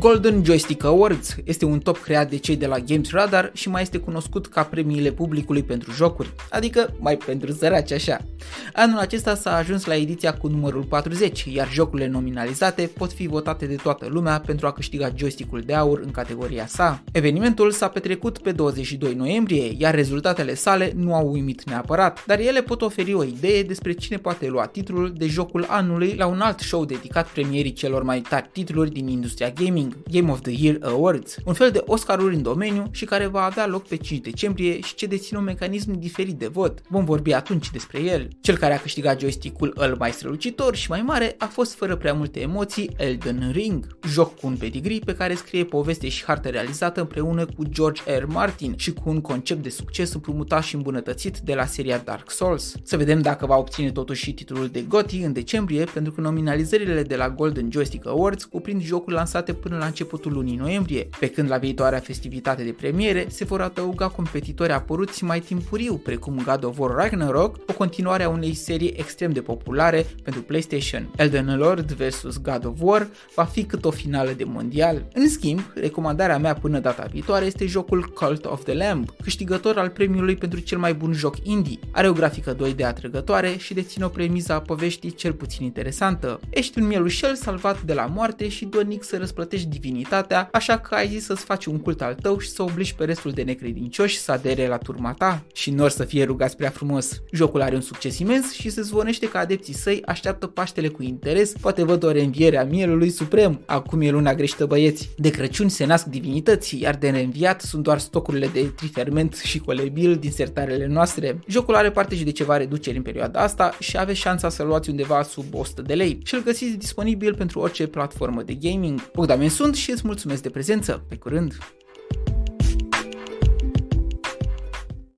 Golden Joystick Awards este un top creat de cei de la Games Radar și mai este cunoscut ca premiile publicului pentru jocuri, adică mai pentru săraci așa. Anul acesta s-a ajuns la ediția cu numărul 40, iar jocurile nominalizate pot fi votate de toată lumea pentru a câștiga joystick-ul de aur în categoria sa. Evenimentul s-a petrecut pe 22 noiembrie, iar rezultatele sale nu au uimit neapărat, dar ele pot oferi o idee despre cine poate lua titlul de jocul anului la un alt show dedicat premierii celor mai tari titluri din industria gaming, Game of the Year Awards, un fel de Oscaruri în domeniu și care va avea loc pe 5 decembrie și ce deține un mecanism diferit de vot. Vom vorbi atunci despre el. Cel care a câștigat joystick-ul îl mai strălucitor și mai mare a fost fără prea multe emoții Elden Ring, joc cu un pedigree pe care scrie poveste și hartă realizată împreună cu George R. Martin și cu un concept de succes împrumutat și îmbunătățit de la seria Dark Souls. Să vedem dacă va obține totuși și titlul de GOTY în decembrie, pentru că nominalizările de la Golden Joystick Awards cuprind jocuri lansate până la începutul lunii noiembrie, pe când la viitoarea festivitate de premiere se vor adăuga competitori apăruți mai timpuriu, precum God of War Ragnarok, o continuare a unei serii extrem de populare pentru PlayStation. Elden Lord vs God of War va fi cât o finală de mondial. În schimb, recomandarea mea până data viitoare este jocul Cult of the Lamb, câștigător al premiului pentru cel mai bun joc indie. Are o grafică 2D atrăgătoare și deține o premiză a poveștii cel puțin interesantă. Ești un mielușel salvat de la moarte și dornic să răsplătești divinitatea, așa că ai zis să-ți faci un cult al tău și să obligi pe restul de necredincioși să adere la turma ta și nor să fie rugați prea frumos. Jocul are un succes imens și se zvonește că adepții săi așteaptă Paștele cu interes, poate văd o reînviere a mielului suprem. Acum e luna greșită băieți. De Crăciun se nasc divinități, iar de reînviat sunt doar stocurile de triferment și colebil din sertarele noastre. Jocul are parte și de ceva reduceri în perioada asta și aveți șansa să luați undeva sub 100 de lei și îl găsiți disponibil pentru orice platformă de gaming. Bogdamen sunt și îți mulțumesc de prezență. Pe curând!